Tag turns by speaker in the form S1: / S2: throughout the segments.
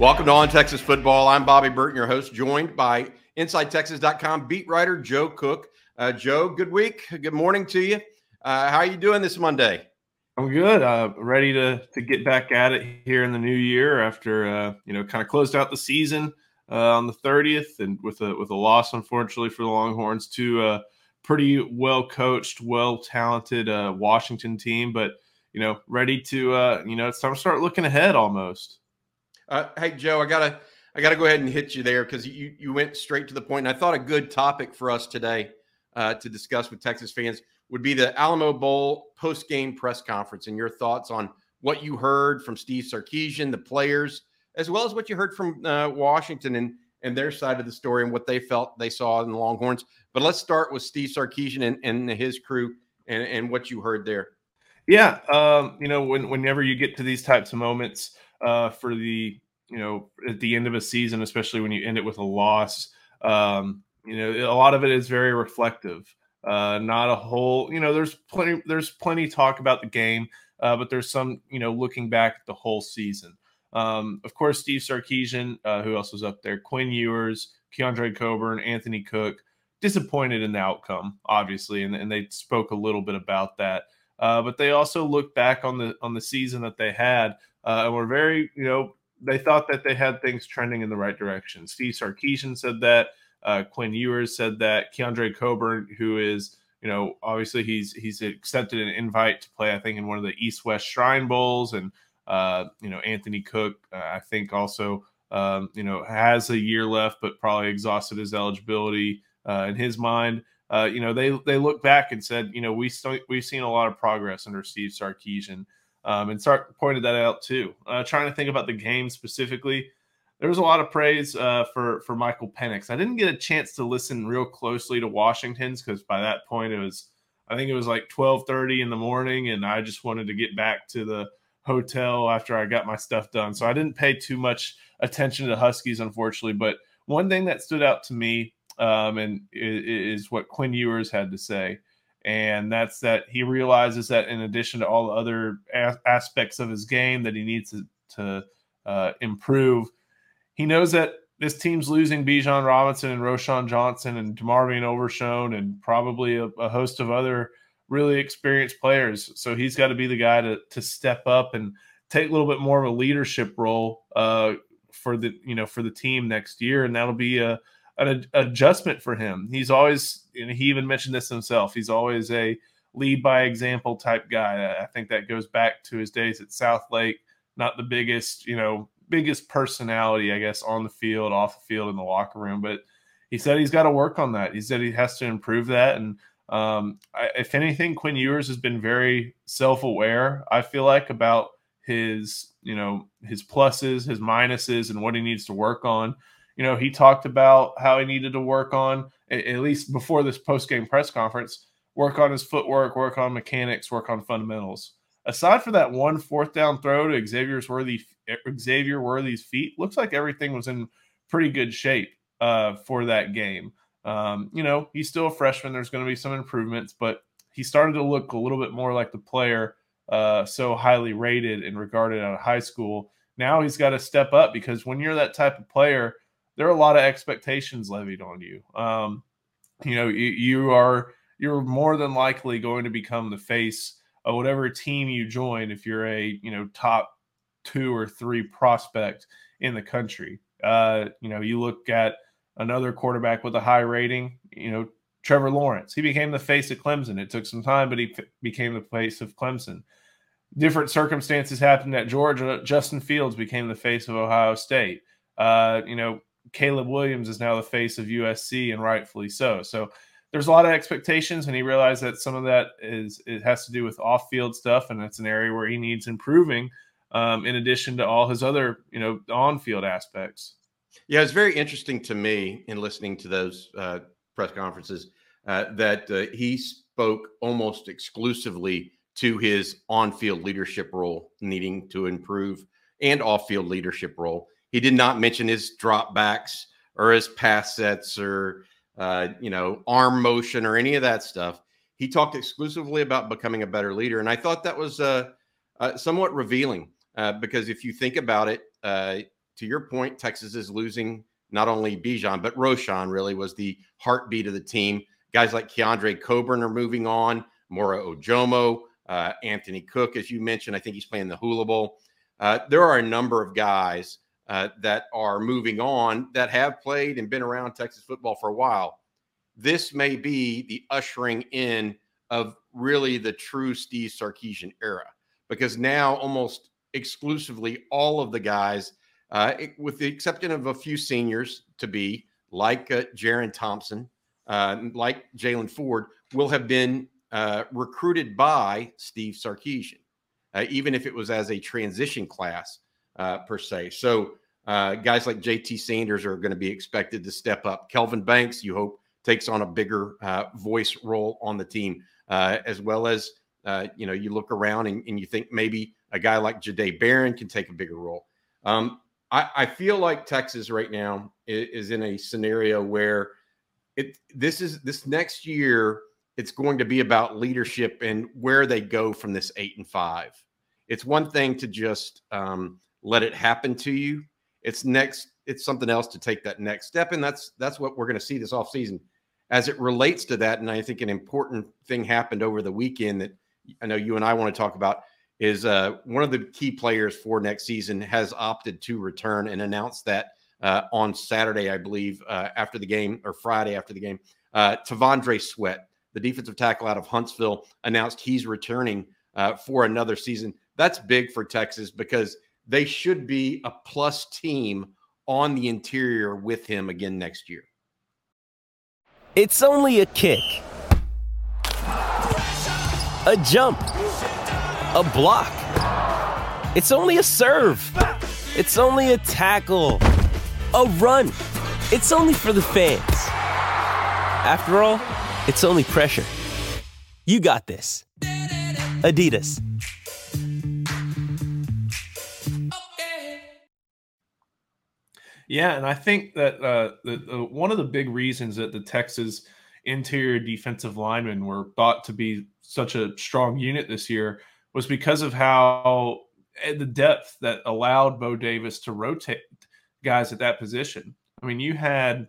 S1: Welcome to On Texas Football. I'm Bobby Burton, your host, joined by InsideTexas.com beat writer Joe Cook. Uh, Joe, good week. Good morning to you. Uh, how are you doing this Monday?
S2: I'm good. Uh, ready to to get back at it here in the new year after uh, you know kind of closed out the season uh, on the 30th and with a with a loss unfortunately for the Longhorns to a pretty well coached, well talented uh, Washington team, but you know ready to uh, you know it's time to start looking ahead almost.
S1: Uh, hey Joe, I gotta I gotta go ahead and hit you there because you you went straight to the point, and I thought a good topic for us today uh, to discuss with Texas fans would be the Alamo Bowl post game press conference and your thoughts on what you heard from Steve Sarkisian, the players, as well as what you heard from uh, Washington and and their side of the story and what they felt they saw in the Longhorns. But let's start with Steve Sarkisian and, and his crew and, and what you heard there.
S2: Yeah, um, you know, when, whenever you get to these types of moments, uh, for the you know at the end of a season, especially when you end it with a loss. Um, you know, a lot of it is very reflective. Uh, not a whole, you know, there's plenty, there's plenty talk about the game, uh, but there's some, you know, looking back at the whole season. Um, of course, Steve Sarkisian, uh, who else was up there? Quinn Ewers, Keondre Coburn, Anthony Cook, disappointed in the outcome, obviously, and, and they spoke a little bit about that. Uh, but they also looked back on the on the season that they had uh, and were very, you know, they thought that they had things trending in the right direction. Steve Sarkisian said that. Uh, Quinn Ewers said that. Keondre Coburn, who is, you know, obviously he's he's accepted an invite to play, I think, in one of the East West Shrine Bowls, and uh, you know, Anthony Cook, uh, I think, also, um, you know, has a year left, but probably exhausted his eligibility uh, in his mind. Uh, you know, they they look back and said, you know, we st- we've seen a lot of progress under Steve Sarkisian um, and Sark pointed that out too. Uh, trying to think about the game specifically, there was a lot of praise uh, for for Michael Penix. I didn't get a chance to listen real closely to Washington's because by that point it was, I think it was like twelve thirty in the morning, and I just wanted to get back to the hotel after I got my stuff done. So I didn't pay too much attention to Huskies, unfortunately. But one thing that stood out to me, um, and is, is what Quinn Ewers had to say and that's that he realizes that in addition to all the other aspects of his game that he needs to, to uh, improve, he knows that this team's losing Bijan Robinson and Roschon Johnson and DeMarvion Overshown and probably a, a, host of other really experienced players. So he's got to be the guy to to step up and take a little bit more of a leadership role uh, for the you know for the team next year, and that'll be a an adjustment for him. He's always, and he even mentioned this himself. He's always a lead by example type guy. I think that goes back to his days at Southlake. Not the biggest, you know, biggest personality, I guess, on the field, off the field, in the locker room. But he said he's got to work on that. He said he has to improve that. And um, I, if anything, Quinn Ewers has been very self aware. I feel like about his, you know, his pluses, his minuses, and what he needs to work on you know, he talked about how he needed to work on, at least before this post game press conference, work on his footwork, work on mechanics, work on fundamentals. Aside for that one fourth down throw to Xavier's Worthy, Xavier Worthy's feet, looks like everything was in pretty good shape uh, for that game. Um, you know, he's still a freshman. There's going to be some improvements, but he started to look a little bit more like the player uh, so highly rated and regarded out of high school. Now he's got to step up because when you're that type of player – there are a lot of expectations levied on you. Um, you know, you, you are you're more than likely going to become the face of whatever team you join if you're a you know top two or three prospect in the country. Uh, you know, you look at another quarterback with a high rating. You know, Trevor Lawrence. He became the face of Clemson. It took some time, but he f- became the face of Clemson. Different circumstances happened at Georgia. Justin Fields became the face of Ohio State. Uh, you know, Caleb Williams is now the face of USC, and rightfully so. So there's a lot of expectations, and he realized that some of that is it has to do with off-field stuff, and that's an area where he needs improving. Um, in addition to all his other, you know, on-field aspects.
S1: Yeah, it's very interesting to me in listening to those uh, press conferences uh, that uh, he spoke almost exclusively to his on-field leadership role needing to improve and off-field leadership role. He did not mention his dropbacks or his pass sets or uh, you know arm motion or any of that stuff. He talked exclusively about becoming a better leader, and I thought that was uh, uh, somewhat revealing uh, because if you think about it, uh, to your point, Texas is losing not only Bijan, but Roschon. really was the heartbeat of the team. Guys like Keondre Coburn are moving on, Moro Ojomo, uh, Anthony Cook, as you mentioned. I think he's playing the Hula Bowl. There are a number of guys uh, that are moving on that have played and been around Texas football for a while. This may be the ushering in of really the true Steve Sarkisian era because now almost exclusively all of the guys, uh, with the exception of a few seniors to be like uh, Jerrin Thompson, uh, like Jaylan Ford, will have been uh, recruited by Steve Sarkisian, uh, even if it was as a transition class uh, per se. So uh, guys like JT Sanders are going to be expected to step up. Kelvin Banks, you hope, takes on a bigger uh, voice role on the team, uh, as well as uh, you know you look around and, and, you think maybe a guy like Jahdae Barron can take a bigger role. Um, I, I, feel like Texas right now is, is in a scenario where it this is this next year it's going to be about leadership and where they go from this eight and five. It's one thing to just um, let it happen to you. It's next it's something else to take that next step and that's that's what we're going to see this offseason. As it relates to that and i think an important thing happened over the weekend that i know you and i want to talk about is uh, one of the key players for next season has opted to return and announced that uh, on saturday i believe uh, after the game or friday after the game. Uh, T'Vondre Sweat the defensive tackle out of huntsville announced he's returning uh, for another season. That's big for texas because – they should be a plus team on the interior with him again next year.
S3: It's only a kick, a jump, a block. It's only a serve. It's only a tackle, a run. It's only for the fans. After all, it's only pressure. You got this. Adidas.
S2: Yeah, and I think that uh, the, one of the big reasons that the Texas interior defensive linemen were thought to be such a strong unit this year was because of how eh, the depth that allowed Bo Davis to rotate guys at that position. I mean, you had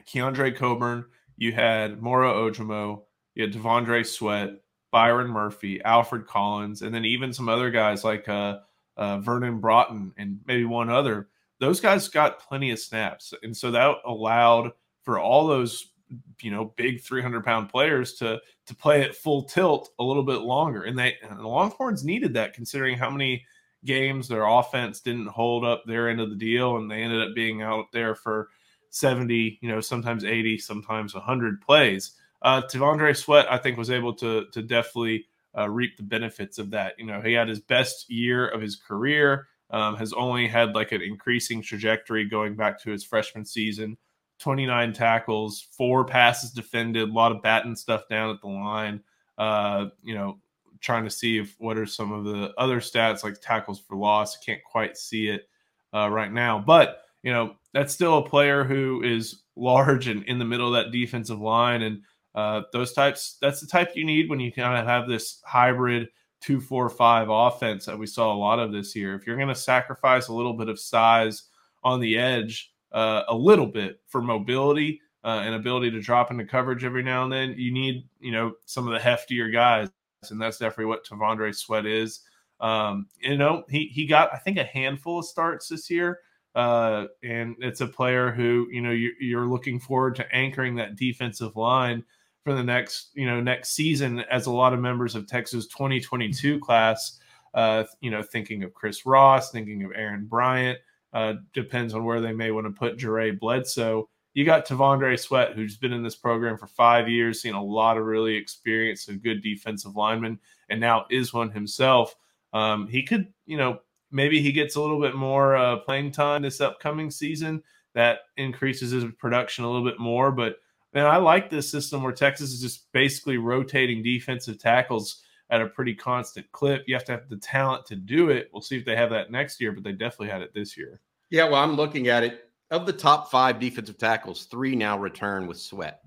S2: Keondre Coburn, you had Moro Ojomo, you had T'Vondre Sweat, Byron Murphy, Alfred Collins, and then even some other guys like uh, uh, Vernon Broughton and maybe one other those guys got plenty of snaps. And so that allowed for all those, you know, big 300 pound players to, to play at full tilt a little bit longer. And they, and the Longhorns needed that considering how many games their offense didn't hold up their end of the deal. And they ended up being out there for 70, you know, sometimes 80, sometimes 100 plays. Uh, T'Vondre Sweat, I think, was able to, to definitely uh, reap the benefits of that. You know, he had his best year of his career um, has only had like an increasing trajectory going back to his freshman season 29 tackles, four passes defended, a lot of batting stuff down at the line. Uh, you know, trying to see if what are some of the other stats like tackles for loss. Can't quite see it uh, right now, but you know that's still a player who is large and in the middle of that defensive line, and uh, those types. That's the type you need when you kind of have this hybrid two, four, five offense that we saw a lot of this year. If you're going to sacrifice a little bit of size on the edge, uh, a little bit for mobility uh, and ability to drop into coverage every now and then, you need you know some of the heftier guys, and that's definitely what T'Vondre Sweat is. Um, you know, he he got I think a handful of starts this year. Uh, and it's a player who you know you, you're looking forward to anchoring that defensive line for the next you know next season as a lot of members of Texas 2022 class uh, you know thinking of Chris Ross thinking of Aaron Bryant uh, depends on where they may want to put Jaray Bledsoe. You got T'Vondre Sweat who's been in this program for five years seen a lot of really experienced and good defensive linemen and now is one himself. Um, he could you know maybe he gets a little bit more uh, playing time this upcoming season. That increases his production a little bit more but and I like this system where Texas is just basically rotating defensive tackles at a pretty constant clip. You have to have the talent to do it. We'll see if they have that next year, but they definitely had it this year.
S1: Yeah, well, I'm looking at it. Of the top five defensive tackles, three now return with Sweat.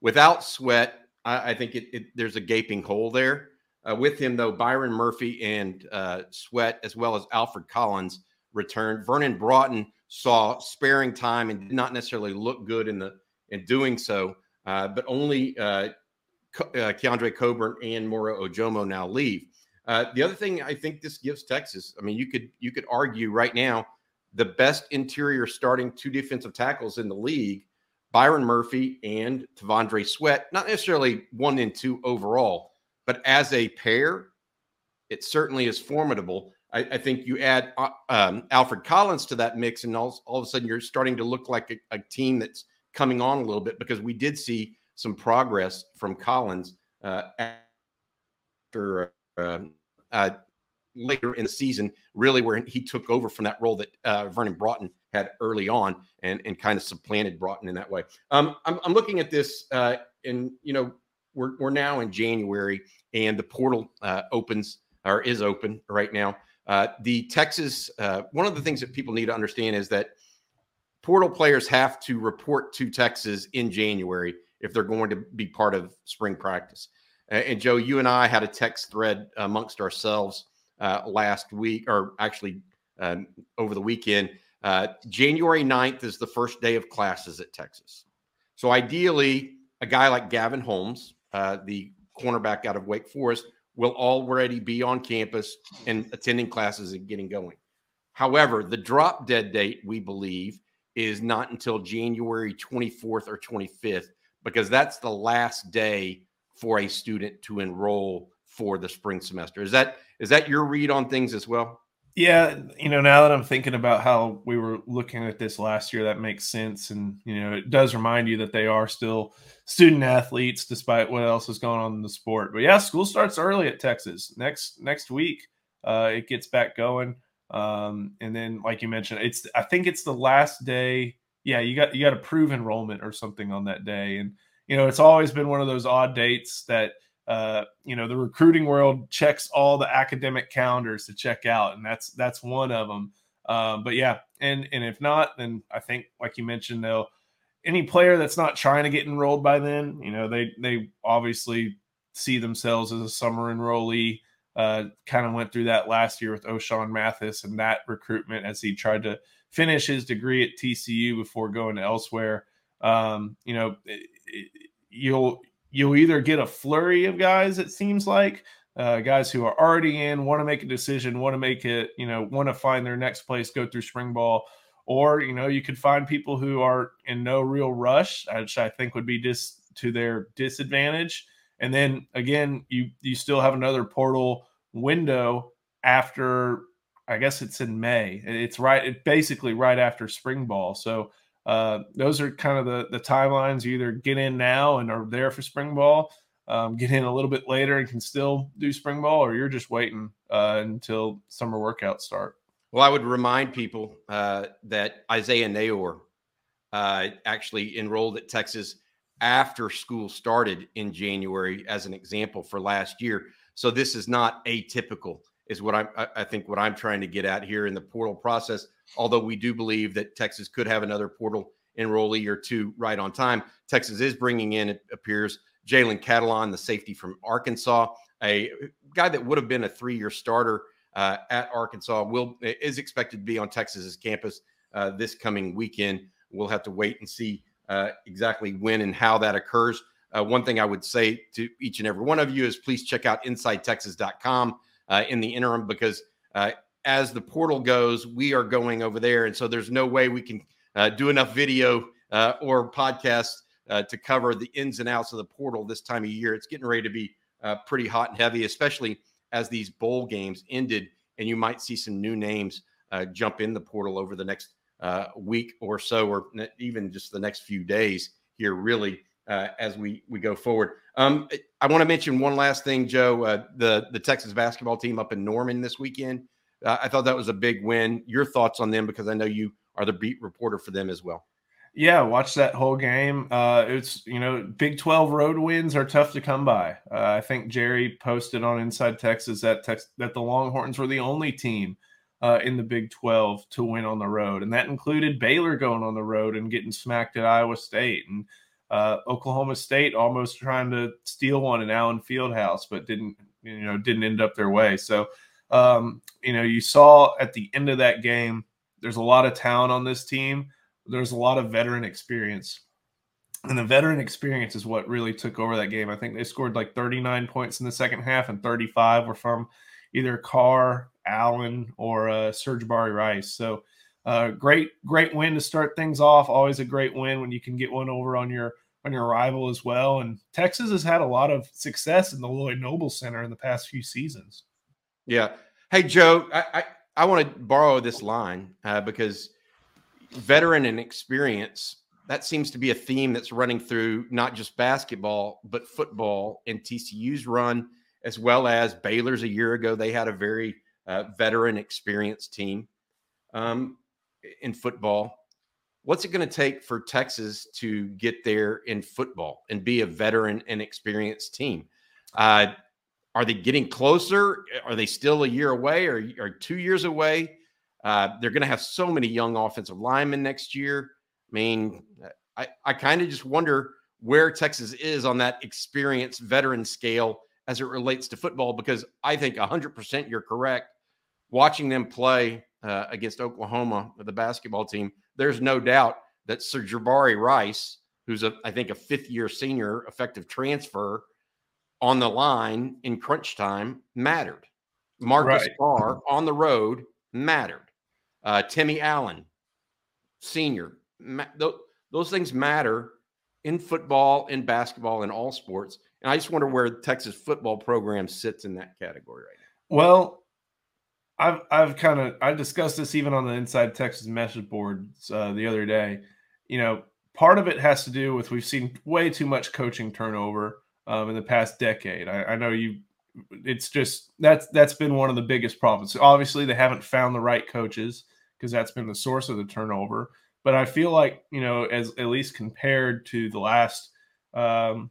S1: Without Sweat, I, I think it, it, there's a gaping hole there. Uh, with him, though, Byron Murphy and uh, Sweat, as well as Alfred Collins, returned. Vernon Broughton saw sparing time and did not necessarily look good in the in doing so. Uh, but only uh, uh, Keondre Coburn and Moro Ojomo now leave. Uh, the other thing I think this gives Texas, I mean, you could you could argue right now the best interior starting two defensive tackles in the league, Byron Murphy and T'Vondre Sweat, not necessarily one and two overall, but as a pair, it certainly is formidable. I, I think you add uh, um, Alfred Collins to that mix, and all, all of a sudden you're starting to look like a, a, team that's coming on a little bit because we did see some progress from Collins uh, after uh, uh, later in the season, really where he took over from that role that uh, Vernon Broughton had early on and, and kind of supplanted Broughton in that way. Um, I'm, I'm looking at this, uh, and you know, we're, we're now in January, and the portal uh, opens or is open right now. The Texas, one of the things that people need to understand is that portal players have to report to Texas in January if they're going to be part of spring practice. And Joe, you and I had a text thread amongst ourselves uh, last week, or actually um, over the weekend. Uh, January 9th is the first day of classes at Texas. So ideally, a guy like Gavin Holmes, uh, the cornerback out of Wake Forest, will already be on campus and attending classes and getting going. However, the drop dead date, we believe, is not until January 24th or 25th, because that's the last day for a student to enroll for the spring semester. Is that is that your read on things as well?
S2: Yeah, you know, now that I'm thinking about how we were looking at this last year, that makes sense. And, you know, it does remind you that they are still student athletes despite what else is going on in the sport. But yeah, school starts early at Texas. Next next week, uh, it gets back going. Um, and then like you mentioned, it's I think it's the last day. Yeah, you got you got to prove enrollment or something on that day. And, you know, it's always been one of those odd dates that – uh, you know the recruiting world checks all the academic calendars to check out and that's that's one of them um, but yeah and and if not then i think like you mentioned though any player that's not trying to get enrolled by then you know they they obviously see themselves as a summer enrollee uh, kind of went through that last year with Ochaun Mathis and that recruitment as he tried to finish his degree at TCU before going elsewhere. Um, you know, it, it, you'll you'll either get a flurry of guys, it seems like, uh, guys who are already in, want to make a decision, want to make it, you know, want to find their next place, go through spring ball. Or, you know, you could find people who are in no real rush, which I think would be just to their disadvantage. And then again, you you still have another portal window after I guess it's in May. It's right, it basically right after spring ball. So uh, those are kind of the the timelines. You either get in now and are there for spring ball, um, get in a little bit later and can still do spring ball, or you're just waiting uh, until summer workouts start.
S1: Well, I would remind people uh, that Isaiah Neyor uh, actually enrolled at Texas after school started in January, as an example for last year. So this is not atypical, is what I'm. I think what I'm trying to get at here in the portal process although we do believe that Texas could have another portal enrollee or two right on time. Texas is bringing in, it appears, Jalen Catalon, the safety from Arkansas, a guy that would have been a three-year starter uh, at Arkansas, will is expected to be on Texas's campus uh, this coming weekend. We'll have to wait and see uh, exactly when and how that occurs. Uh, one thing I would say to each and every one of you is please check out InsideTexas.com uh, in the interim because uh, as the portal goes, we are going over there. And so there's no way we can uh, do enough video uh, or podcast to cover the ins and outs of the portal this time of year. It's getting ready to be pretty hot and heavy, especially as these bowl games ended. And you might see some new names jump in the portal over the next uh, week or so, or even just the next few days here, really. as we we go forward, um, I want to mention one last thing, Joe. the the Texas basketball team up in Norman this weekend uh, I thought that was a big win. Your thoughts on them because I know you are the beat reporter for them as well.
S2: Yeah, watch that whole game. Uh, it's you know, Big Twelve road wins are tough to come by. Uh, I think Jerry posted on Inside Texas that tex- that the Longhorns were the only team uh, in the Big Twelve to win on the road, and that included Baylor going on the road and getting smacked at Iowa State, and uh, Oklahoma State almost trying to steal one in Allen Fieldhouse, but didn't you know didn't end up their way. So um, you know, you saw at the end of that game there's a lot of talent on this team. There's a lot of veteran experience. And the veteran experience is what really took over that game. I think they scored like 39 points in the second half, and 35 were from either Carr, Allen, or uh, Sir'Jabari Rice. So, uh, great, great win to start things off. Always a great win when you can get one over on your on your rival as well. And Texas has had a lot of success in the Lloyd Noble Center in the past few seasons.
S1: Yeah. Hey, Joe, I I, I want to borrow this line uh, because veteran and experience that seems to be a theme that's running through not just basketball but football and TCU's run as well as Baylor's a year ago. They had a very uh, veteran, experienced team um, in football. What's it going to take for Texas to get there in football and be a veteran and experienced team? Uh, are they getting closer? Are they still a year away or, or two years away? Uh, they're going to have so many young offensive linemen next year. I mean, I, I kind of just wonder where Texas is on that experienced veteran scale as it relates to football because I think 100% you're correct. Watching them play uh, against Oklahoma, the basketball team, there's no doubt that Sir'Jabari Rice, who's a, I think a fifth year senior effective transfer on the line in crunch time mattered. Marcus right. Carr on the road mattered. Uh, Timmy Allen, senior, ma- th- those things matter in football, in basketball, in all sports. And I just wonder where Texas football program sits in that category right now.
S2: Well, I've I've kind of I discussed this even on the Inside Texas message boards uh, the other day. You know, part of it has to do with we've seen way too much coaching turnover um, in the past decade. I, I know you. It's just that's that's been one of the biggest problems. Obviously, they haven't found the right coaches because that's been the source of the turnover. But I feel like you know, as at least compared to the last um,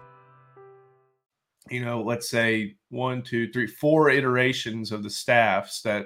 S2: you know, let's say one, two, three, four iterations of the staffs that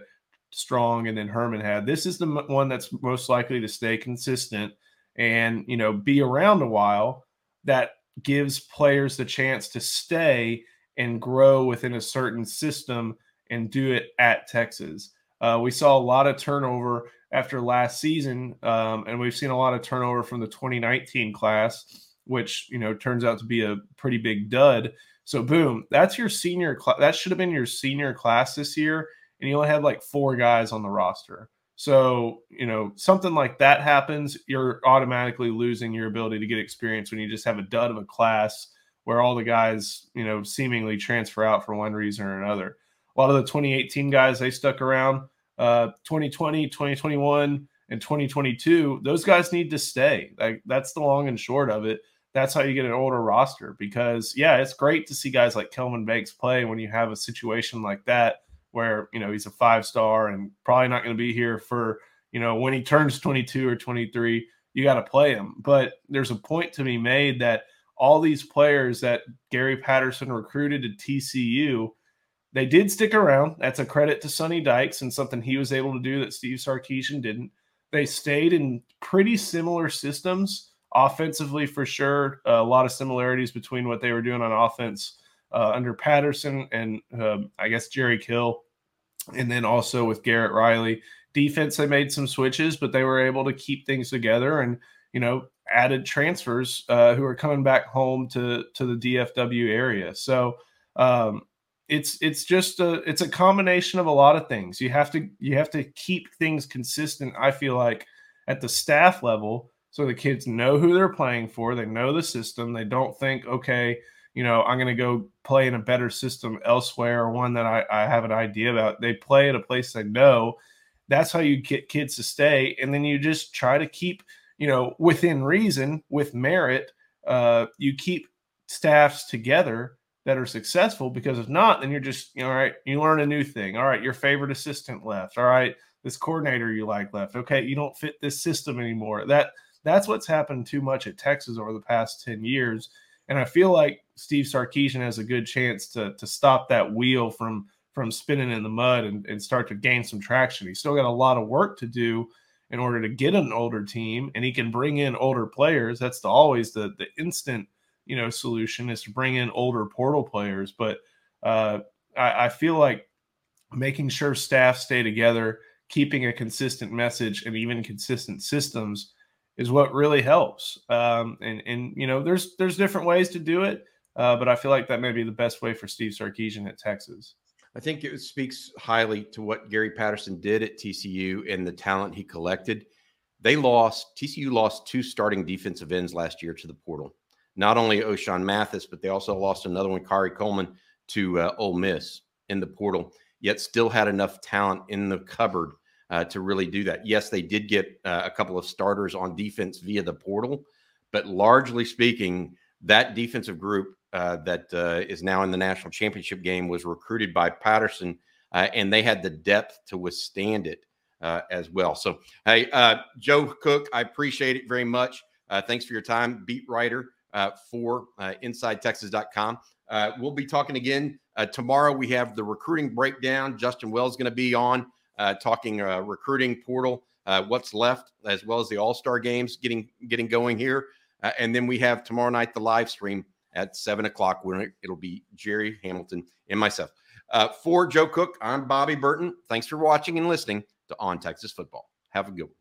S2: Strong and then Herman had. This is the one that's most likely to stay consistent and, you know, be around a while that gives players the chance to stay and grow within a certain system and do it at Texas. Uh, we saw a lot of turnover after last season, um, and we've seen a lot of turnover from the 2019 class, which you know turns out to be a pretty big dud. So boom, that's your senior class. That should have been your senior class this year, and you only had like four guys on the roster. So you know something like that happens, you're automatically losing your ability to get experience when you just have a dud of a class where all the guys you know seemingly transfer out for one reason or another. A lot of the 2018 guys they stuck around. Uh, 2020, 2021, and 2022, those guys need to stay. Like that's the long and short of it that's how you get an older roster because yeah, it's great to see guys like Kelvin Banks play when you have a situation like that where you know he's a five star and probably not going to be here for you know when he turns 22 or 23 you got to play him. But there's a point to be made that all these players that Gary Patterson recruited to TCU they did stick around. That's a credit to Sonny Dykes and something he was able to do that Steve Sarkisian didn't. They stayed in pretty similar systems Offensively, for sure, a lot of similarities between what they were doing on offense uh, under Patterson and uh, I guess Jerry Kill, and then also with Garrett Riley. Defense, they made some switches, but they were able to keep things together and you know added transfers uh, who are coming back home to to the DFW area. So um, it's it's just a it's a combination of a lot of things. You have to you have to keep things consistent. I feel like at the staff level so the kids know who they're playing for. They know the system. They don't think, okay, you know, I'm going to go play in a better system elsewhere or one that I, I have an idea about. They play at a place they know. That's how you get kids to stay. And then you just try to keep, you know, within reason, with merit, uh, you keep staffs together that are successful because if not, then you're just, you know, all right, you learn a new thing. All right, your favorite assistant left. All right, this coordinator you like left. Okay, you don't fit this system anymore. That that's what's happened too much at Texas over the past 10 years. And I feel like Steve Sarkisian has a good chance to to stop that wheel from from spinning in the mud and, and start to gain some traction. He's still got a lot of work to do in order to get an older team and he can bring in older players. That's the, always the the instant you know solution is to bring in older portal players. But uh, I, I feel like making sure staff stay together, keeping a consistent message, and even consistent systems is what really helps. Um, and and you know, there's there's different ways to do it, uh, but I feel like that may be the best way for Steve Sarkisian at Texas.
S1: I think it speaks highly to what Gary Patterson did at TCU and the talent he collected. They lost TCU lost two starting defensive ends last year to the portal. Not only Ochaun Mathis, but they also lost another one, Khari Coleman, to uh, Ole Miss in the portal. Yet still had enough talent in the cupboard uh, to really do that. Yes, they did get uh, a couple of starters on defense via the portal, but largely speaking, that defensive group uh, that uh, is now in the national championship game was recruited by Patterson, uh, and they had the depth to withstand it uh, as well. So, hey, Joe Cook, I appreciate it very much. thanks for your time, beat writer for InsideTexas.com. we'll be talking again tomorrow. We have the recruiting breakdown. Justin Wells going to be on talking uh, recruiting portal, uh, what's left, as well as the All Star games getting getting going here, uh, and then we have tomorrow night the live stream at seven o'clock when it'll be Jerry Hamilton and myself. Uh, for Joe Cook, I'm Bobby Burton. Thanks for watching and listening to On Texas Football. Have a good one.